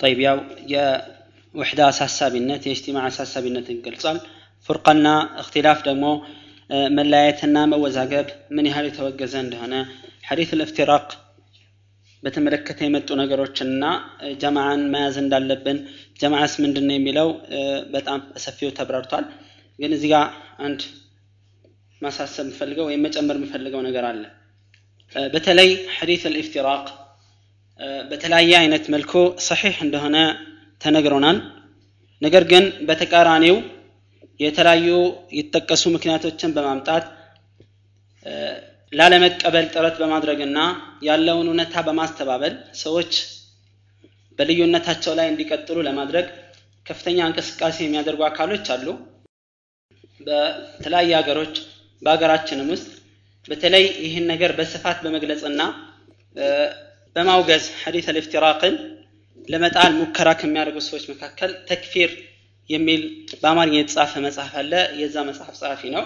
ጠይብ ያው የውሕዳ አሳሳቢነት የእጅትማዕ አሳሳቢነትን ይገልጻል። ፍርቅና እክትላፍ ደግሞ መለያየትና መወዛገብ ምን ያህል የተወገዘ እንደሆነ ሐዲት ልእፍትራቅ በተመለከተ የመጡ ነገሮችና ጀማዓን መያዝ እንዳለብን ጀማዓስ ምንድነው የሚለው በጣም በሰፊው ተብራርቷል። ግን እዚህ ጋር አንድ ማሳሰብ የምፈልገው ወይም መጨመር የምፈልገው ነገር አለ። በተለይ ሐዲት ልእፍትራቅ በተለያየ አይነት መልኩ ሰሒሕ እንደሆነ ተነግሮናል። ነገር ግን በተቃራኒው የተለያዩ የተጠቀሱ ምክንያቶችን በማምጣት ላለመቀበል ጥረት በማድረግና ያለውን እውነታ በማስተባበል ሰዎች በልዩነታቸው ላይ እንዲቀጥሉ ለማድረግ ከፍተኛ እንቅስቃሴ የሚያደርጉ አካሎች አሉ። በተለያየ ሀገሮች በሀገራችንም ውስጥ በተለይ ይህን ነገር በስፋት በመግለጽና በማውገዝ ሐዲስ አልኢፍትራቅን ለመጣል ሙከራ ከሚያደርጉ ሰዎች መካከል ተክፊር የሚል በአማርኛ የተጻፈ መጽሐፍ አለ። የዛ መጽሐፍ ጸሐፊ ነው።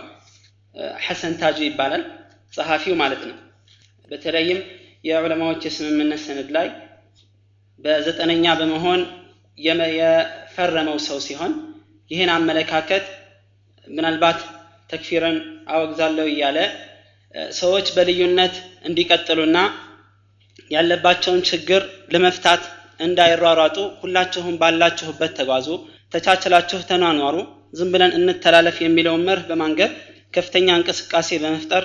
ሐሰን ታጁ ይባላል። ጸሐፊው ማለት ነው። በተለይም የዑለማዎች የስምምነት ሰነድ ላይ በዘጠነኛ በመሆን የፈረመው ሰው ሲሆን ይህን አመለካከት ምናልባት ተክፊርን አወግዛለሁ እያለ ሰዎች በልዩነት እንዲቀጥሉና ያለባቸውን ችግር ለመፍታት እንዳይሯሯጡ ሁላችሁም ባላችሁበት ተጓዙ ተቻችላችሁ ተኗኗሩ ዝም ብለን እንተላለፍ የሚለውን መርህ በማንገብ ከፍተኛ እንቅስቃሴ በመፍጠር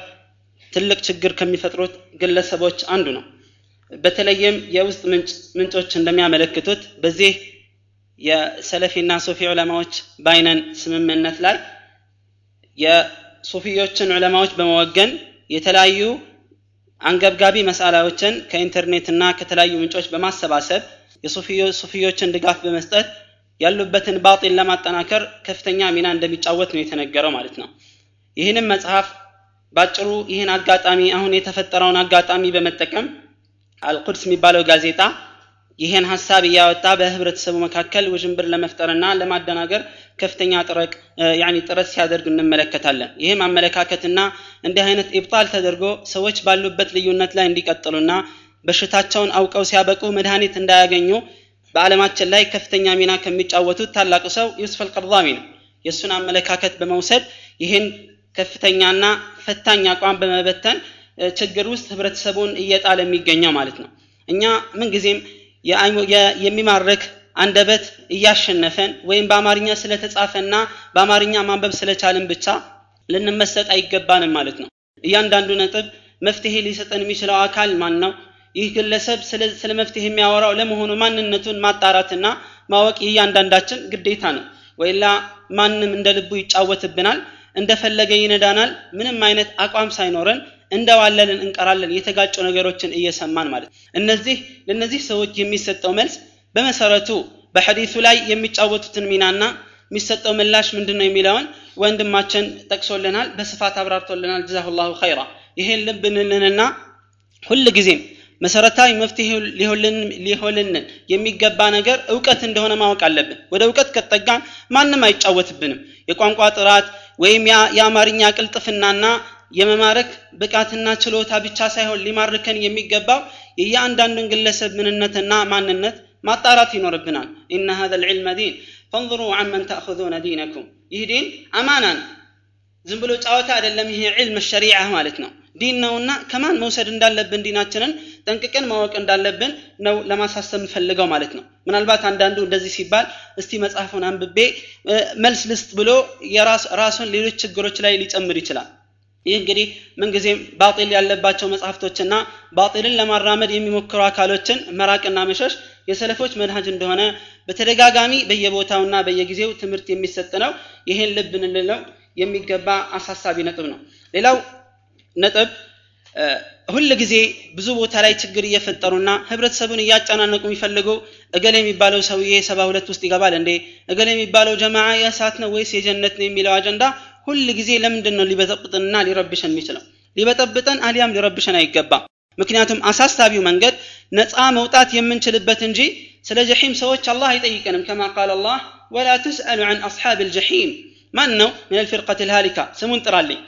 ትልቅ ችግር ከሚፈጥሩት ግለሰቦች አንዱ ነው። በተለይም የውስጥ ምንጮች እንደሚያመለክቱት በዚህ የሰለፊና ሶፊ ዑለማዎች ባይነን ስምምነት ላይ የሱፊዮችን ዑለማዎች በመወገን የተለያዩ አንገብጋቢ መሳላዎችን ከኢንተርኔትና ከተለያዩ ምንጮች በማሰባሰብ የሱፊዮችን ድጋፍ በመስጠት ያሉበትን ባጢል ለማጠናከር ከፍተኛ ሚና እንደሚጫወት ነው የተነገረው ማለት ነው። ይህንም መጽሐፍ ባጭሩ ይህን አጋጣሚ አሁን የተፈጠረውን አጋጣሚ በመጠቀም አልቁድስ የሚባለው ጋዜጣ ይህን ሀሳብ እያወጣ በህብረተሰቡ መካከል ውዥንብር ለመፍጠርና ለማደናገር ከፍተኛ ጥረት ሲያደርግ እንመለከታለን። ይህም አመለካከትና እንዲህ አይነት ኢብጣል ተደርጎ ሰዎች ባሉበት ልዩነት ላይ እንዲቀጥሉና በሽታቸውን አውቀው ሲያበቁ መድኃኒት እንዳያገኙ በዓለማችን ላይ ከፍተኛ ሚና ከሚጫወቱት ታላቁ ሰው ዩስፍ አልቀርዳዊ ነው። የእሱን አመለካከት በመውሰድ ይህን ከፍተኛና ፈታኝ አቋም በመበተን ችግር ውስጥ ህብረተሰቡን እየጣለ የሚገኘው ማለት ነው። እኛ ምንጊዜም የሚማርክ አንደበት እያሸነፈን ወይም በአማርኛ ስለተጻፈና በአማርኛ ማንበብ ስለቻልን ብቻ ልንመሰጥ አይገባንም ማለት ነው። እያንዳንዱ ነጥብ መፍትሄ ሊሰጠን የሚችለው አካል ማን ነው ይህ ግለሰብ ስለ መፍትሄ የሚያወራው ለመሆኑ ማንነቱን ማጣራትና ማወቅ እያንዳንዳችን ግዴታ ነው። ወይላ ማንም እንደ ልቡ ይጫወትብናል እንደፈለገ ይነዳናል ምንም አይነት አቋም ሳይኖረን እንደዋለልን እንቀራለን የተጋጩ ነገሮችን እየሰማን ማለት እነዚህ ለእነዚህ ሰዎች የሚሰጠው መልስ በመሰረቱ በሐዲሱ ላይ የሚጫወቱትን ሚናና የሚሰጠው ምላሽ ምንድን ነው የሚለውን ወንድማችን ጠቅሶልናል በስፋት አብራርቶልናል። ጀዛሁላሁ ኸይራ። ይሄን ልብ ሁል ጊዜም መሰረታዊ መፍትሄ ሊሆንልን የሚገባ ነገር እውቀት እንደሆነ ማወቅ አለብን። ወደ እውቀት ከጠጋን ማንም አይጫወትብንም። የቋንቋ ጥራት ወይም የአማርኛ ቅልጥፍናና የመማረክ ብቃትና ችሎታ ብቻ ሳይሆን ሊማርከን የሚገባው የእያንዳንዱን ግለሰብ ምንነትና ማንነት ማጣራት ይኖርብናል። ኢነ ሀዘ ልዕልመ ዲን ፈንظሩ አመን ተእኹذነ ዲነኩም። ይህ ዲን አማናን ዝም ብሎ ጨዋታ አይደለም። ይሄ ዕልም ሸሪዓ ማለት ነው። ዲን ነውና ከማን መውሰድ እንዳለብን ዲናችንን ጠንቅቀን ማወቅ እንዳለብን ነው ለማሳሰብ እንፈልገው ማለት ነው። ምናልባት አንዳንዱ እንደዚህ ሲባል እስቲ መጽሐፉን አንብቤ መልስ ልስጥ ብሎ ራሱን ሌሎች ችግሮች ላይ ሊጨምር ይችላል። ይህ እንግዲህ ምንጊዜም ባጢል ያለባቸው መጽሐፍቶችና ባጢልን ለማራመድ የሚሞክሩ አካሎችን መራቅና መሸሽ የሰለፎች መንሃጅ እንደሆነ በተደጋጋሚ በየቦታውና በየጊዜው ትምህርት የሚሰጥ ነው። ይሄን ልብ እንልለው የሚገባ አሳሳቢ ነጥብ ነው። ሌላው ነጥብ ሁል ጊዜ ብዙ ቦታ ላይ ችግር እየፈጠሩና ህብረተሰቡን እያጨናነቁ የሚፈልጉ እገሌ የሚባለው ሰውዬ ሰባ ሁለት ውስጥ ይገባል እንዴ? እገሌ የሚባለው ጀማዓ የእሳት ነው ወይስ የጀነት ነው የሚለው አጀንዳ ሁል ጊዜ ለምንድን ነው ሊበጠብጥንና ሊረብሸን የሚችለው? ሊበጠብጠን አሊያም ሊረብሸን አይገባም። ምክንያቱም አሳሳቢው መንገድ ነፃ መውጣት የምንችልበት እንጂ ስለ ጀሒም ሰዎች አላህ አይጠይቀንም። ከማ ቃል አላህ ወላ ትስአሉ አን አስሓብ ልጀሒም ማን ነው? ምን ልፊርቀት ልሃሊካ። ስሙን ጥራልኝ።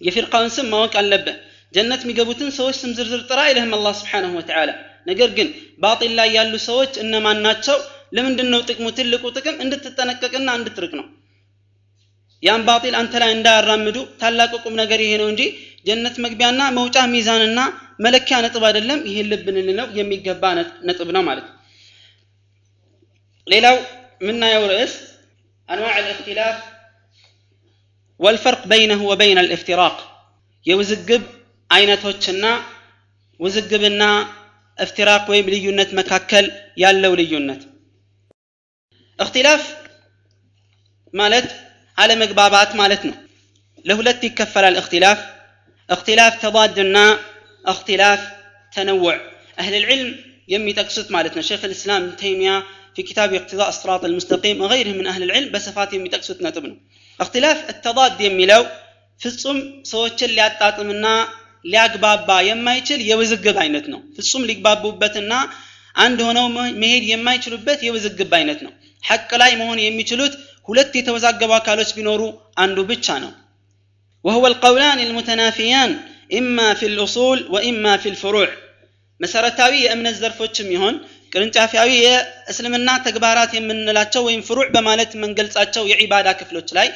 የፊርቃውን ስም ማወቅ አለብህ። ጀነት የሚገቡትን ሰዎች ስም ዝርዝር ጥራ ይልህም አላህ ስብሓንሁ ወተዓላ። ነገር ግን ባጢል ላይ ያሉ ሰዎች እነማን ናቸው? ለምንድን ነው ጥቅሙ ትልቁ ጥቅም? እንድትጠነቀቅና እንድትርቅ ነው ያን ባጢል አንተ ላይ እንዳያራምዱ ታላቁ ቁም ነገር ይሄ ነው እንጂ ጀነት መግቢያና መውጫ ሚዛንና መለኪያ ነጥብ አይደለም። ይህን ልብ ልንለው የሚገባ ነጥብ ነው ማለት ነው። ሌላው የምናየው ርዕስ አንዋዕ ልእክትላፍ ወልፈርቅ በይነሁ ወበይነ ልእፍትራቅ የውዝግብ አይነቶችና ውዝግብና እፍትራቅ ወይም ልዩነት መካከል ያለው ልዩነት። እክትላፍ ማለት على مقبابات مالتنا له لا ነው። ለሁለት ይከፈላል እክትላፍ። እክትላፍ اختلاف تنوع أهل العلم يمي የሚጠቅሱት مالتنا شيخ الاسلام ابن تيميه في كتاب اقتضاء الصراط المستقيم وغيره من أهل العلم بصفات يمتقسط نتبنا اختلاف التضاد يمي لو في الصم صوت اللي اطاطمنا لاقباب با يما يشل يوزق باينتنا في الصم لاقباب بوبتنا عند هنا مهيد يما يشلوبت يوزق باينتنا حق لا يمون يمي يشلوت ሁለት የተወዛገቡ አካሎች ቢኖሩ አንዱ ብቻ ነው وهو القولان المتنافيان إما في الأصول وإما في الفروع መሰረታዊ የእምነት ዘርፎችም ይሆን ቅርንጫፊያዊ የእስልምና ተግባራት የምንላቸው ወይም ፍሩዕ በማለት የምንገልጻቸው የዒባዳ ክፍሎች ላይ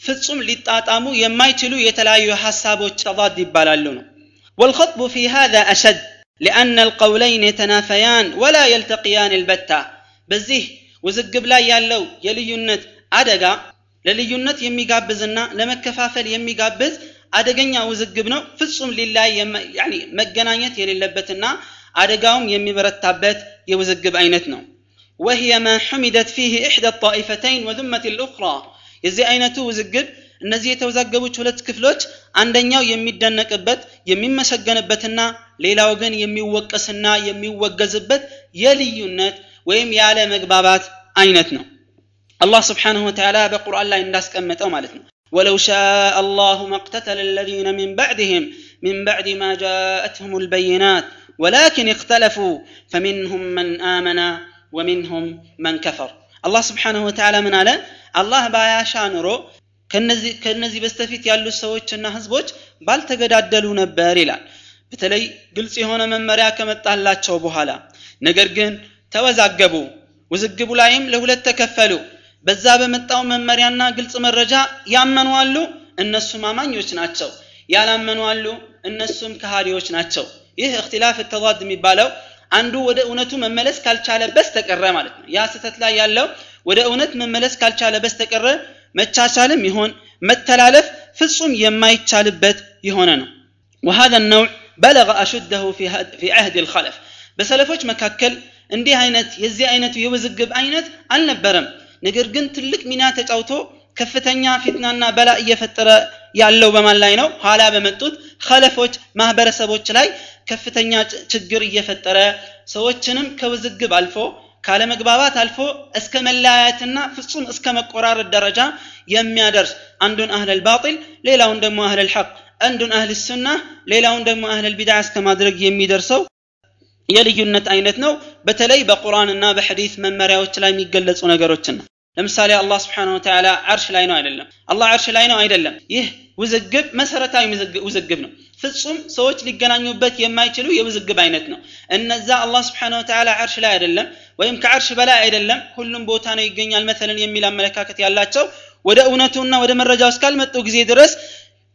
ፍጹም ሊጣጣሙ የማይችሉ የተለያዩ ሀሳቦች ተضاد ይባላሉ ነው والخطب في هذا أشد لأن القولين يتنافيان ولا يلتقيان البتة በዚህ ውዝግብ ላይ ያለው የልዩነት አደጋ ለልዩነት የሚጋብዝና ለመከፋፈል የሚጋብዝ አደገኛ ውዝግብ ነው ፍጹም ሊላይ መገናኘት የሌለበትና አደጋውም የሚበረታበት የውዝግብ አይነት ነው وهي ما حمدت فيه إحدى الطائفتين وذمت الأخرى የዚህ አይነቱ ውዝግብ እነዚህ የተወዛገቡት ሁለት ክፍሎች አንደኛው የሚደነቅበት የሚመሰገንበትና ሌላው ግን የሚወቀስና የሚወገዝበት የልዩነት ወይም ያለ መግባባት አይነት ነው አላህ ስብሓንሁ ወተዓላ በቁርአን ላይ እንዳስቀመጠው ማለት ነው ولو شاء الله ما اقتتل الذين من بعدهم من بعد ما جاءتهم البينات ولكن اختلفوا فمنهم من آمن ومنهم من كفر الله سبحانه وتعالى من على الله باياشا نرو ከነዚህ በስተፊት ያሉት ሰዎችና ህዝቦች ባልተገዳደሉ ነበር ይላል በተለይ ግልጽ የሆነ መመሪያ ከመጣላቸው በኋላ ነገር ግን ተወዛገቡ። ውዝግቡ ላይም ለሁለት ተከፈሉ። በዛ በመጣው መመሪያና ግልጽ መረጃ ያመኑ አሉ እነሱም አማኞች ናቸው። ያላመኑ አሉ እነሱም ከሃዲዎች ናቸው። ይህ እክትላፍ ተዋድ የሚባለው አንዱ ወደ እውነቱ መመለስ ካልቻለ በስተቀረ ማለት ነው። ያ ስህተት ላይ ያለው ወደ እውነት መመለስ ካልቻለ በስተቀረ መቻቻልም ይሆን መተላለፍ ፍጹም የማይቻልበት የሆነ ነው። وهذا النوع بلغ أشده في عهد الخلف በሰለፎች መካከል እንዲህ አይነት የዚህ አይነቱ የውዝግብ አይነት አልነበረም። ነገር ግን ትልቅ ሚና ተጫውቶ ከፍተኛ ፊትናና በላ እየፈጠረ ያለው በማን ላይ ነው? ኋላ በመጡት ከለፎች ማህበረሰቦች ላይ ከፍተኛ ችግር እየፈጠረ ሰዎችንም ከውዝግብ አልፎ ካለመግባባት አልፎ እስከ መለያየትና ፍጹም እስከ መቆራረጥ ደረጃ የሚያደርስ አንዱን አህለል ባጢል ሌላውን ደግሞ አህለል ሐቅ አንዱን አህል ሱና ሌላውን ደግሞ አህለል ቢድዓ እስከ ማድረግ የሚደርሰው የልዩነት አይነት ነው። በተለይ በቁርአንና በሐዲስ መመሪያዎች ላይ የሚገለጹ ነገሮችን ነው። ለምሳሌ አላህ ስብሓን ወተዓላ አርሽ ላይ ነው አይደለም? አላህ አርሽ ላይ ነው አይደለም? ይህ ውዝግብ መሰረታዊ ውዝግብ ነው። ፍጹም ሰዎች ሊገናኙበት የማይችሉ የውዝግብ አይነት ነው። እነዛ አላህ ስብሓን ወተዓላ አርሽ ላይ አይደለም ወይም ከአርሽ በላይ አይደለም ሁሉም ቦታ ነው ይገኛል መተልን የሚል አመለካከት ያላቸው ወደ እውነቱና ወደ መረጃው እስካልመጡ ጊዜ ድረስ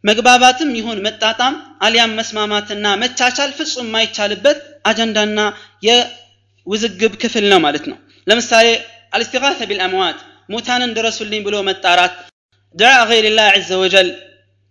መግባባትም ይሁን መጣጣም አሊያም መስማማትና መቻቻል ፍጹም የማይቻልበት አጀንዳና የውዝግብ ክፍል ነው ማለት ነው። ለምሳሌ አልስቲጋተ ቢልአምዋት ሙታንን ድረሱልኝ ብሎ መጣራት ድዓ ገይርላህ ዐዘ ወጀል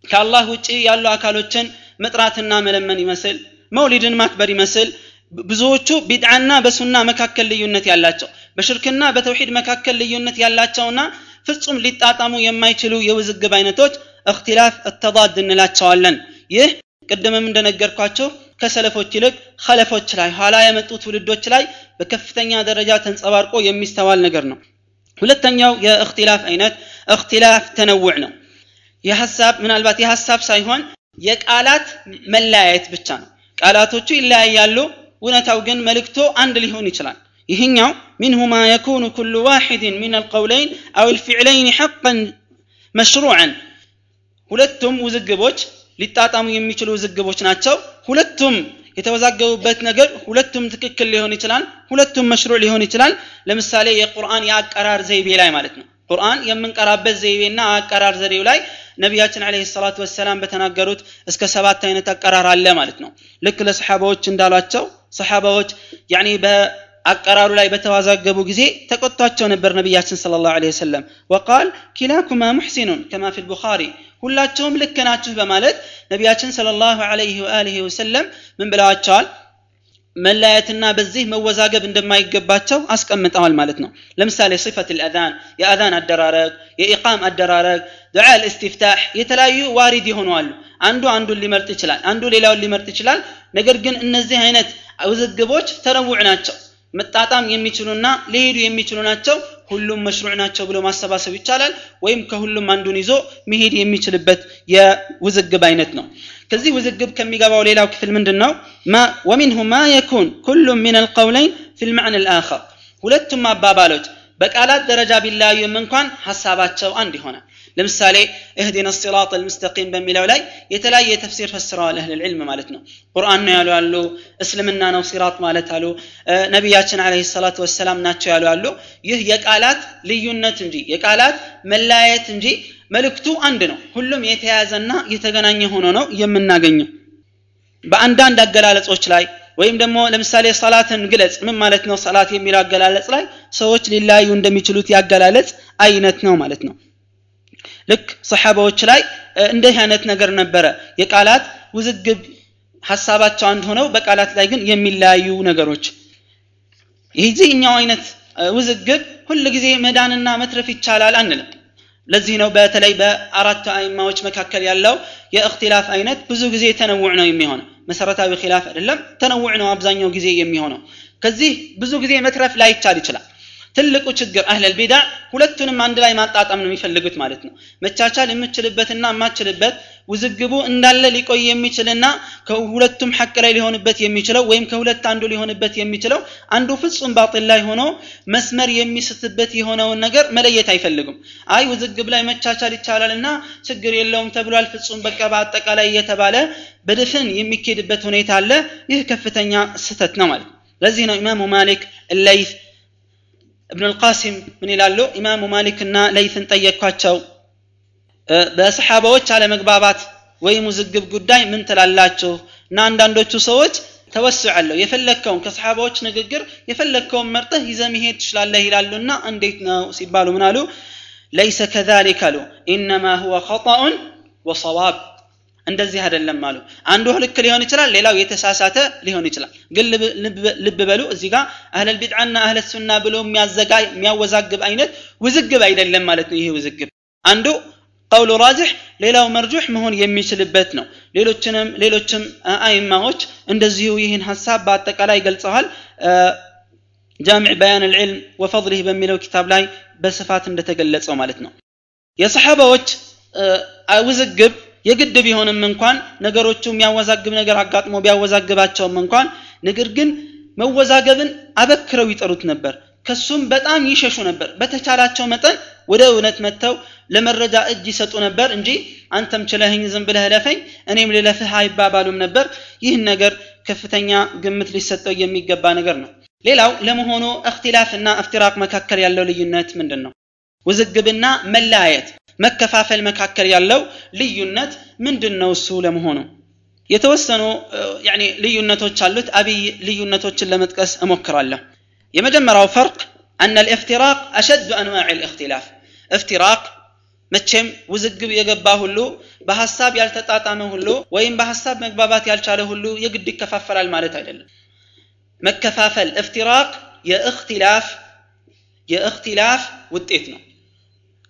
ከአላህ ውጪ ያሉ አካሎችን መጥራትና መለመን ይመስል መውሊድን ማክበር ይመስል ብዙዎቹ ቢድዓና በሱና መካከል ልዩነት ያላቸው በሽርክና በተውሂድ መካከል ልዩነት ያላቸውና ፍጹም ሊጣጣሙ የማይችሉ የውዝግብ አይነቶች اختلاف التضاد إن لا تشاولن. يه قدما من دنقر كواتشو كسلفو تلك خلفو تلاي هالا يمتو تولدو تلاي بكفتن يا درجات انصباركو يميستوال نقرنو ولتن يو يا اختلاف اينات اختلاف تنوعنا يا حساب من البات يا حساب سايهون يك آلات ملايات بچانو قالاتو تشو إلا يالو ونتاو جن ملكتو عند ليهون تلاي يهنيو منهما يكون كل واحد من القولين أو الفعلين حقا مشروعا ሁለቱም ውዝግቦች ሊጣጣሙ የሚችሉ ውዝግቦች ናቸው። ሁለቱም የተወዛገቡበት ነገር ሁለቱም ትክክል ሊሆን ይችላል ሁለቱም መሽሩዕ ሊሆን ይችላል። ለምሳሌ የቁርአን የአቀራር ዘይቤ ላይ ማለት ነው። ቁርአን የምንቀራበት ዘይቤና አቀራር ዘዴው ላይ ነቢያችን አለይሂ ሰላቱ ወሰላም በተናገሩት እስከ ሰባት አይነት አቀራር አለ ማለት ነው። ልክ ለሰሓባዎች እንዳሏቸው ሰሓባዎች ያኒ በአቀራሩ ላይ በተዋዛገቡ ጊዜ ተቆጥቷቸው ነበር ነቢያችን ስለ ላሁ ወሰለም። ወቃል ኪላኩማ ሙሕሲኑን ከማ ፊ ልቡኻሪ ሁላችሁም ልክ ናችሁ በማለት ነቢያችን ሰለላሁ ዐለይሂ ወአሊሂ ወሰለም ምን ብለዋቸዋል? መለያየትና በዚህ መወዛገብ እንደማይገባቸው አስቀምጠዋል ማለት ነው። ለምሳሌ ሲፈት ልአዛን የአዛን አደራረግ የኢቃም አደራረግ ዱዓ ልእስትፍታሕ የተለያዩ ዋሪድ የሆነዋሉ አንዱ አንዱን ሊመርጥ ይችላል አንዱ ሌላውን ሊመርጥ ይችላል። ነገር ግን እነዚህ አይነት ውዝግቦች ተረውዕ ናቸው። መጣጣም የሚችሉና ሊሄዱ የሚችሉ ናቸው። ሁሉም መሽሩዕ ናቸው ብሎ ማሰባሰብ ይቻላል? ወይም ከሁሉም አንዱን ይዞ መሄድ የሚችልበት የውዝግብ አይነት ነው። ከዚህ ውዝግብ ከሚገባው ሌላው ክፍል ምንድን ነው ወሚንሁ ማ የኩን ኩሉም ምን አልቀውለይን ፊ ልማዕን ልአኸር ሁለቱም አባባሎች በቃላት ደረጃ ቢለያዩም እንኳን ሀሳባቸው አንድ ይሆናል ለምሳሌ እህዲና ሲራጥ አልሙስተቂም በሚለው ላይ የተለያየ ተፍሲር ፈስረዋል እህል ልዕልም ማለት ነው። ቁርአን ነው ያሉ አሉ እስልምና ነው ሲራጥ ማለት አሉ ነቢያችን አለ ሰላቱ ወሰላም ናቸው ያሉ አሉ። ይህ የቃላት ልዩነት እንጂ የቃላት መለያየት እንጂ መልእክቱ አንድ ነው። ሁሉም የተያያዘና የተገናኘ ሆኖ ነው የምናገኘው። በአንዳንድ አገላለጾች ላይ ወይም ደግሞ ለምሳሌ ሰላትን ግለጽ ምን ማለት ነው ሰላት የሚለው አገላለጽ ላይ ሰዎች ሊለያዩ እንደሚችሉት ያገላለጽ አይነት ነው ማለት ነው ልክ ሰሓባዎች ላይ እንዲህ አይነት ነገር ነበረ። የቃላት ውዝግብ ሀሳባቸው አንድ ሆነው በቃላት ላይ ግን የሚለያዩ ነገሮች። የዚህኛው አይነት ውዝግብ ሁል ጊዜ መዳንና መትረፍ ይቻላል አንልም። ለዚህ ነው በተለይ በአራቱ አይማዎች መካከል ያለው የእክትላፍ አይነት ብዙ ጊዜ ተነውዕ ነው የሚሆነው። መሰረታዊ ኪላፍ አይደለም ተነውዕ ነው አብዛኛው ጊዜ የሚሆነው። ከዚህ ብዙ ጊዜ መትረፍ ላይቻል ይችላል ትልቁ ችግር አህለል ቢዳ ሁለቱንም አንድ ላይ ማጣጣም ነው የሚፈልጉት ማለት ነው። መቻቻል የምችልበትና የማችልበት ውዝግቡ እንዳለ ሊቆይ የሚችልና ከሁለቱም ሐቅ ላይ ሊሆንበት የሚችለው ወይም ከሁለት አንዱ ሊሆንበት የሚችለው አንዱ ፍጹም ባጢል ላይ ሆኖ መስመር የሚስትበት የሆነውን ነገር መለየት አይፈልጉም። አይ ውዝግብ ላይ መቻቻል ይቻላልና ችግር የለውም ተብሏል ፍጹም በቃ በአጠቃላይ እየተባለ በድፍን የሚኬድበት ሁኔታ አለ። ይህ ከፍተኛ ስህተት ነው ማለት ለዚህ ነው ኢማሙ ማሊክ ለይት እብን ልቃሲም ምን ይላሉ ኢማሙ ማሊክና ለይትን ጠየቅኳቸው በሰሓባዎች አለመግባባት ወይም ውዝግብ ጉዳይ ምን ትላላችሁ እና አንዳንዶቹ ሰዎች ተወስዕ አለው የፈለግከውን ከሰሓባዎች ንግግር የፈለግከውን መርጠህ ይዘ መሄድ ትችላለህ ይላሉና እንዴት ነው ሲባሉ ምን አሉ ለይሰ ከዛሊክ አሉ ኢነማ ሁወ ኸጣኡን ወሰዋብ እንደዚህ አይደለም አሉ። አንዱ ልክ ሊሆን ይችላል ሌላው የተሳሳተ ሊሆን ይችላል። ግን ልብ በሉ እዚህ ጋር አህለል ቢድዓና አህለ ሱና ብሎ የሚያወዛግብ አይነት ውዝግብ አይደለም ማለት ነው ይሄ ውዝግብ። አንዱ ቀውሉ ራጅሕ ሌላው መርጁሕ መሆን የሚችልበት ነው። ሌሎችንም ሌሎችም አይማዎች እንደዚሁ ይህን ሀሳብ በአጠቃላይ ገልጸዋል። ጃሚዕ በያን ልዕልም ወፈضልህ በሚለው ኪታብ ላይ በስፋት እንደተገለጸው ማለት ነው። የሰሓባዎች ውዝግብ የግድ ቢሆንም እንኳን ነገሮቹ የሚያወዛግብ ነገር አጋጥሞ ቢያወዛግባቸውም እንኳን ነገር ግን መወዛገብን አበክረው ይጠሩት ነበር። ከሱም በጣም ይሸሹ ነበር። በተቻላቸው መጠን ወደ እውነት መጥተው ለመረጃ እጅ ይሰጡ ነበር እንጂ አንተም ችለህኝ ዝም ብለህ ለፈኝ እኔም ልለፍህ አይባባሉም ነበር። ይህን ነገር ከፍተኛ ግምት ሊሰጠው የሚገባ ነገር ነው። ሌላው ለመሆኑ እክትላፍና እፍትራቅ መካከል ያለው ልዩነት ምንድን ነው? ውዝግብና መለያየት መከፋፈል መካከል ያለው ልዩነት ምንድን ነው እሱ ለመሆኑ የተወሰኑ ያኒ ልዩነቶች አሉት። አብይ ልዩነቶችን ለመጥቀስ እሞክራለሁ። የመጀመሪያው ፈርቅ አነ ልእፍትራቅ አሸዱ አንዋዕ ልእክትላፍ እፍትራቅ መቼም ውዝግብ የገባ ሁሉ በሀሳብ ያልተጣጣመ ሁሉ ወይም በሀሳብ መግባባት ያልቻለ ሁሉ የግድ ይከፋፈላል ማለት አይደለም። መከፋፈል እፍትራቅ የእክትላፍ የእክትላፍ ውጤት ነው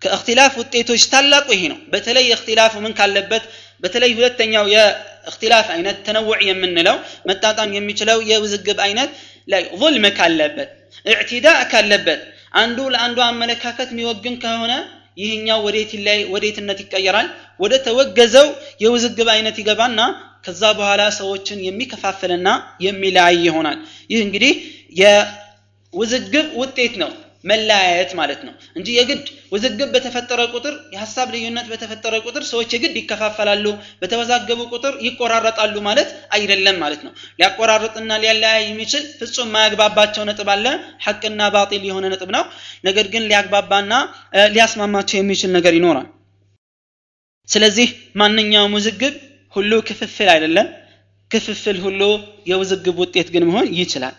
ከእክትላፍ ውጤቶች ታላቁ ይሄ ነው። በተለይ እክትላፉ ምን ካለበት በተለይ ሁለተኛው የእክትላፍ አይነት ተነውዕ የምንለው መጣጣም የሚችለው የውዝግብ አይነት ላይ ظልም ካለበት እዕትዳእ ካለበት አንዱ ለአንዱ አመለካከት የሚወግን ከሆነ ይህኛው ወዴት ላይ ወዴትነት ይቀየራል? ወደ ተወገዘው የውዝግብ አይነት ይገባና ከዛ በኋላ ሰዎችን የሚከፋፍልና የሚለያይ ይሆናል። ይህ እንግዲህ የውዝግብ ውጤት ነው መለያየት ማለት ነው። እንጂ የግድ ውዝግብ በተፈጠረ ቁጥር የሀሳብ ልዩነት በተፈጠረ ቁጥር ሰዎች የግድ ይከፋፈላሉ በተወዛገቡ ቁጥር ይቆራረጣሉ ማለት አይደለም ማለት ነው። ሊያቆራርጥና ሊያለያይ የሚችል ፍጹም ማያግባባቸው ነጥብ አለ። ሐቅና ባጢል የሆነ ነጥብ ነው። ነገር ግን ሊያግባባና ሊያስማማቸው የሚችል ነገር ይኖራል። ስለዚህ ማንኛውም ውዝግብ ሁሉ ክፍፍል አይደለም። ክፍፍል ሁሉ የውዝግብ ውጤት ግን መሆን ይችላል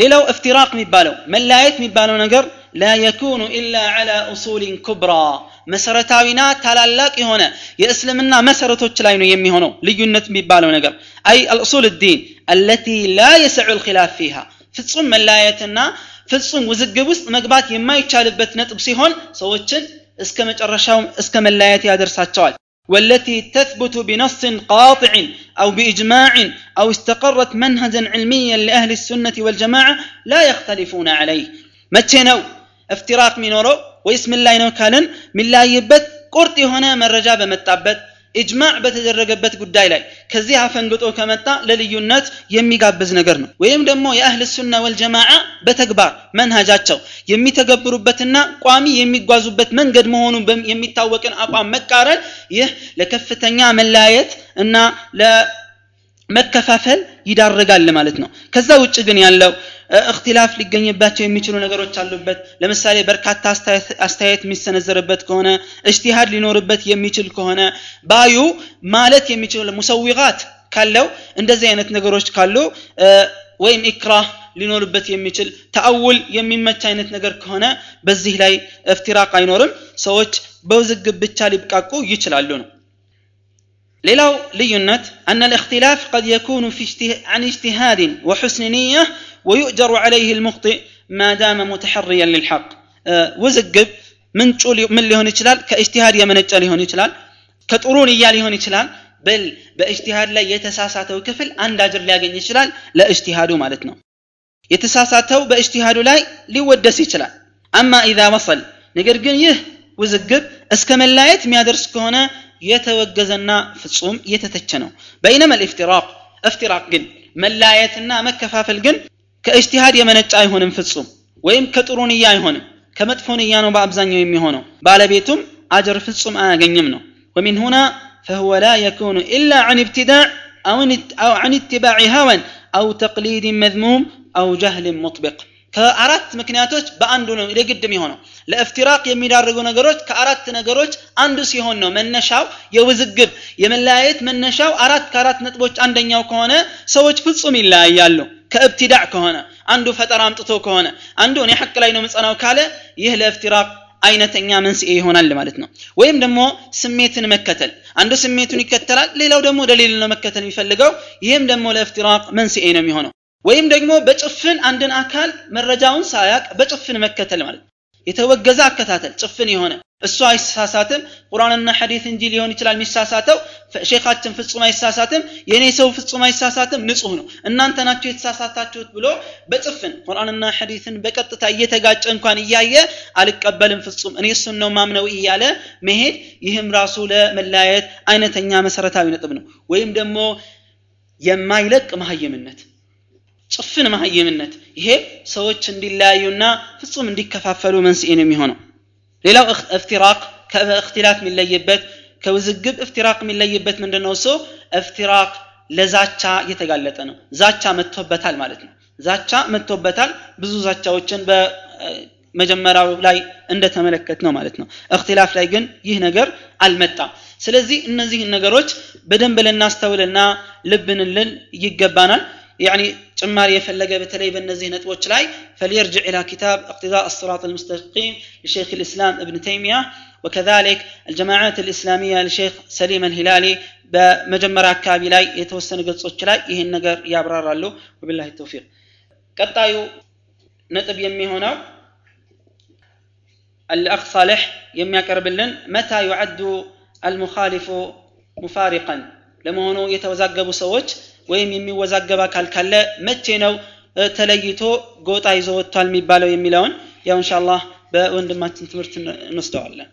ሌላው እፍትራቅ የሚባለው መለያየት የሚባለው ነገር ላ የኩኑ ኢላ ዐላ ኡሱሊን ኩብራ መሰረታዊና ታላላቅ የሆነ የእስልምና መሰረቶች ላይ ነው የሚሆነው ልዩነት የሚባለው ነገር አይ አልኡሱል ዲን አለቲ ላ የስዑ ልኪላፍ ፊሃ ፍጹም መለያየትና ፍጹም ውዝግብ ውስጥ መግባት የማይቻልበት ነጥብ ሲሆን ሰዎችን እስከ መጨረሻው እስከ መለያየት ያደርሳቸዋል والتي تثبت بنص قاطع أو بإجماع أو استقرت منهجا علميا لأهل السنة والجماعة لا يختلفون عليه. متنو افتراق منورو واسم الله ينوكالن من لا يبت قرط هنا من رجاب متابت. ኢጅማዕ በተደረገበት ጉዳይ ላይ ከዚህ አፈንግጦ ከመጣ ለልዩነት የሚጋብዝ ነገር ነው። ወይም ደግሞ የአህል ሱና ወልጀማዓ በተግባር መንሃጃቸው የሚተገብሩበትና ቋሚ የሚጓዙበት መንገድ መሆኑን የሚታወቅን አቋም መቃረን ይህ ለከፍተኛ መለያየት እና ለመከፋፈል ይዳረጋል ማለት ነው። ከዛ ውጭ ግን ያለው እክትላፍ ሊገኝባቸው የሚችሉ ነገሮች አሉበት። ለምሳሌ በርካታ አስተያየት የሚሰነዘርበት ከሆነ እጅቲሃድ ሊኖርበት የሚችል ከሆነ ባዩ ማለት የሚችሉ ሙሰዊቃት ካለው እንደዚህ አይነት ነገሮች ካሉ ወይም ኢክራህ ሊኖርበት የሚችል ተአውል የሚመች አይነት ነገር ከሆነ በዚህ ላይ እፍትራቅ አይኖርም። ሰዎች በውዝግብ ብቻ ሊብቃቁ ይችላሉ ነው ሌላው ልዩነት አነ ልእክትላፍ ቀድ የኩኑ عن اجتهاد وحسن نية ويؤجر عليه المخطئ ما دام متحريا للحق ውዝግብ ምንጩ ምን ሊሆን ይችላል ከእጅቲሃድ የመነጨ ሊሆን ይችላል ከጥሩ ንያ ሊሆን ይችላል በል በእጅቲሃድ ላይ የተሳሳተው ክፍል አንድ አጅር ሊያገኝ ይችላል ለእጅቲሃዱ ማለት ነው የተሳሳተው በእጅቲሃዱ ላይ ሊወደስ ይችላል አማ ኢዛ ወሰል ነገር ግን ይህ ውዝግብ እስከ መላየት የሚያደርስ ከሆነ የተወገዘና ፍጹም የተተቸ ነው በይነመ ልእፍትራቅ እፍትራቅ ግን መላየትና መከፋፈል ግን ከእጅቲሃድ የመነጫ አይሆንም ፍጹም ወይም ከጥሩ ንያ አይሆንም ከመጥፎ ንያ ነው በአብዛኛው የሚሆነው ባለቤቱም አጀር ፍጹም አያገኝም ነው ومن هنا فهو لا يكون إلا عن ابتداع أو أو عن اتباع هوى أو تقليد مذموم أو جهل مطبق ከአራት ምክንያቶች በአንዱ ነው የግድ የሚሆነው። ለእፍትራቅ የሚዳርጉ ነገሮች ከአራት ነገሮች አንዱ ሲሆን ነው መነሻው የውዝግብ። የመለያየት መነሻው አራት ከአራት ነጥቦች አንደኛው ከሆነ ሰዎች ፍጹም ይለያያሉ። ከእብትዳዕ ከሆነ አንዱ ፈጠራ አምጥቶ ከሆነ አንዱ እኔ ሐቅ ላይ ነው ምጸናው ካለ ይህ ለእፍትራቅ አይነተኛ መንስኤ ይሆናል ማለት ነው። ወይም ደግሞ ስሜትን መከተል። አንዱ ስሜቱን ይከተላል ሌላው ደግሞ ደሊል ነው መከተል የሚፈልገው ይህም ደግሞ ለእፍትራቅ መንስኤ ነው የሚሆነው ወይም ደግሞ በጭፍን አንድን አካል መረጃውን ሳያቅ በጭፍን መከተል ማለት የተወገዘ አከታተል ጭፍን የሆነ እሱ አይሳሳትም። ቁርአንና ሐዲት እንጂ ሊሆን ይችላል የሚሳሳተው። ሼኻችን ፍጹም አይሳሳትም የኔ ሰው ፍጹም አይሳሳትም ንጹህ ነው። እናንተ ናቸው የተሳሳታችሁት ብሎ በጭፍን ቁርአንና ሐዲትን በቀጥታ እየተጋጨ እንኳን እያየ አልቀበልም ፍጹም እኔ እሱን ነው ማምነው እያለ መሄድ ይህም ራሱ ለመለያየት አይነተኛ መሰረታዊ ነጥብ ነው። ወይም ደግሞ የማይለቅ መሀይምነት ጭፍን መሀይምነት ይሄ ሰዎች እንዲለያዩና ፍጹም እንዲከፋፈሉ መንስኤ ነው የሚሆነው። ሌላው እፍትራቅ ከእክትላፍ የሚለይበት ከውዝግብ እፍትራቅ የሚለይበት ምንድነው? ሰው እፍትራቅ ለዛቻ እየተጋለጠ ነው። ዛቻ መጥቶበታል ማለት ነው። ዛቻ መጥቶበታል። ብዙ ዛቻዎችን በመጀመሪያው ላይ እንደተመለከት ነው ማለት ነው። እክትላፍ ላይ ግን ይህ ነገር አልመጣም። ስለዚህ እነዚህን ነገሮች በደንብ ልናስተውልና ልብንልን ይገባናል። ጭማሪ የፈለገ በተለይ በእነዚህ ነጥቦች ላይ فليرجع إلى كتاب اقتضاء الصراط المستقيم لشيخ الإسلام ابن تيمية وكذلك الجماعات الإسلامية لشيخ سليم الهلالي بمجمرة አካባቢ ላይ የተወሰኑ ገጾች ላይ ይህን ነገር ያብራራሉ وبالله التوفيق ቀጣዩ ነጥብ የሚሆነው الأخ صالح የሚያቀርብልን متى يعد المخالف مفارقا ለመሆኑ የተወዛገቡ ሰዎች ወይም የሚወዛገብ አካል ካለ መቼ ነው ተለይቶ ጎጣ ይዞ ወጥቷል የሚባለው የሚለውን ያው እንሻላህ በወንድማችን ትምህርት እንወስደዋለን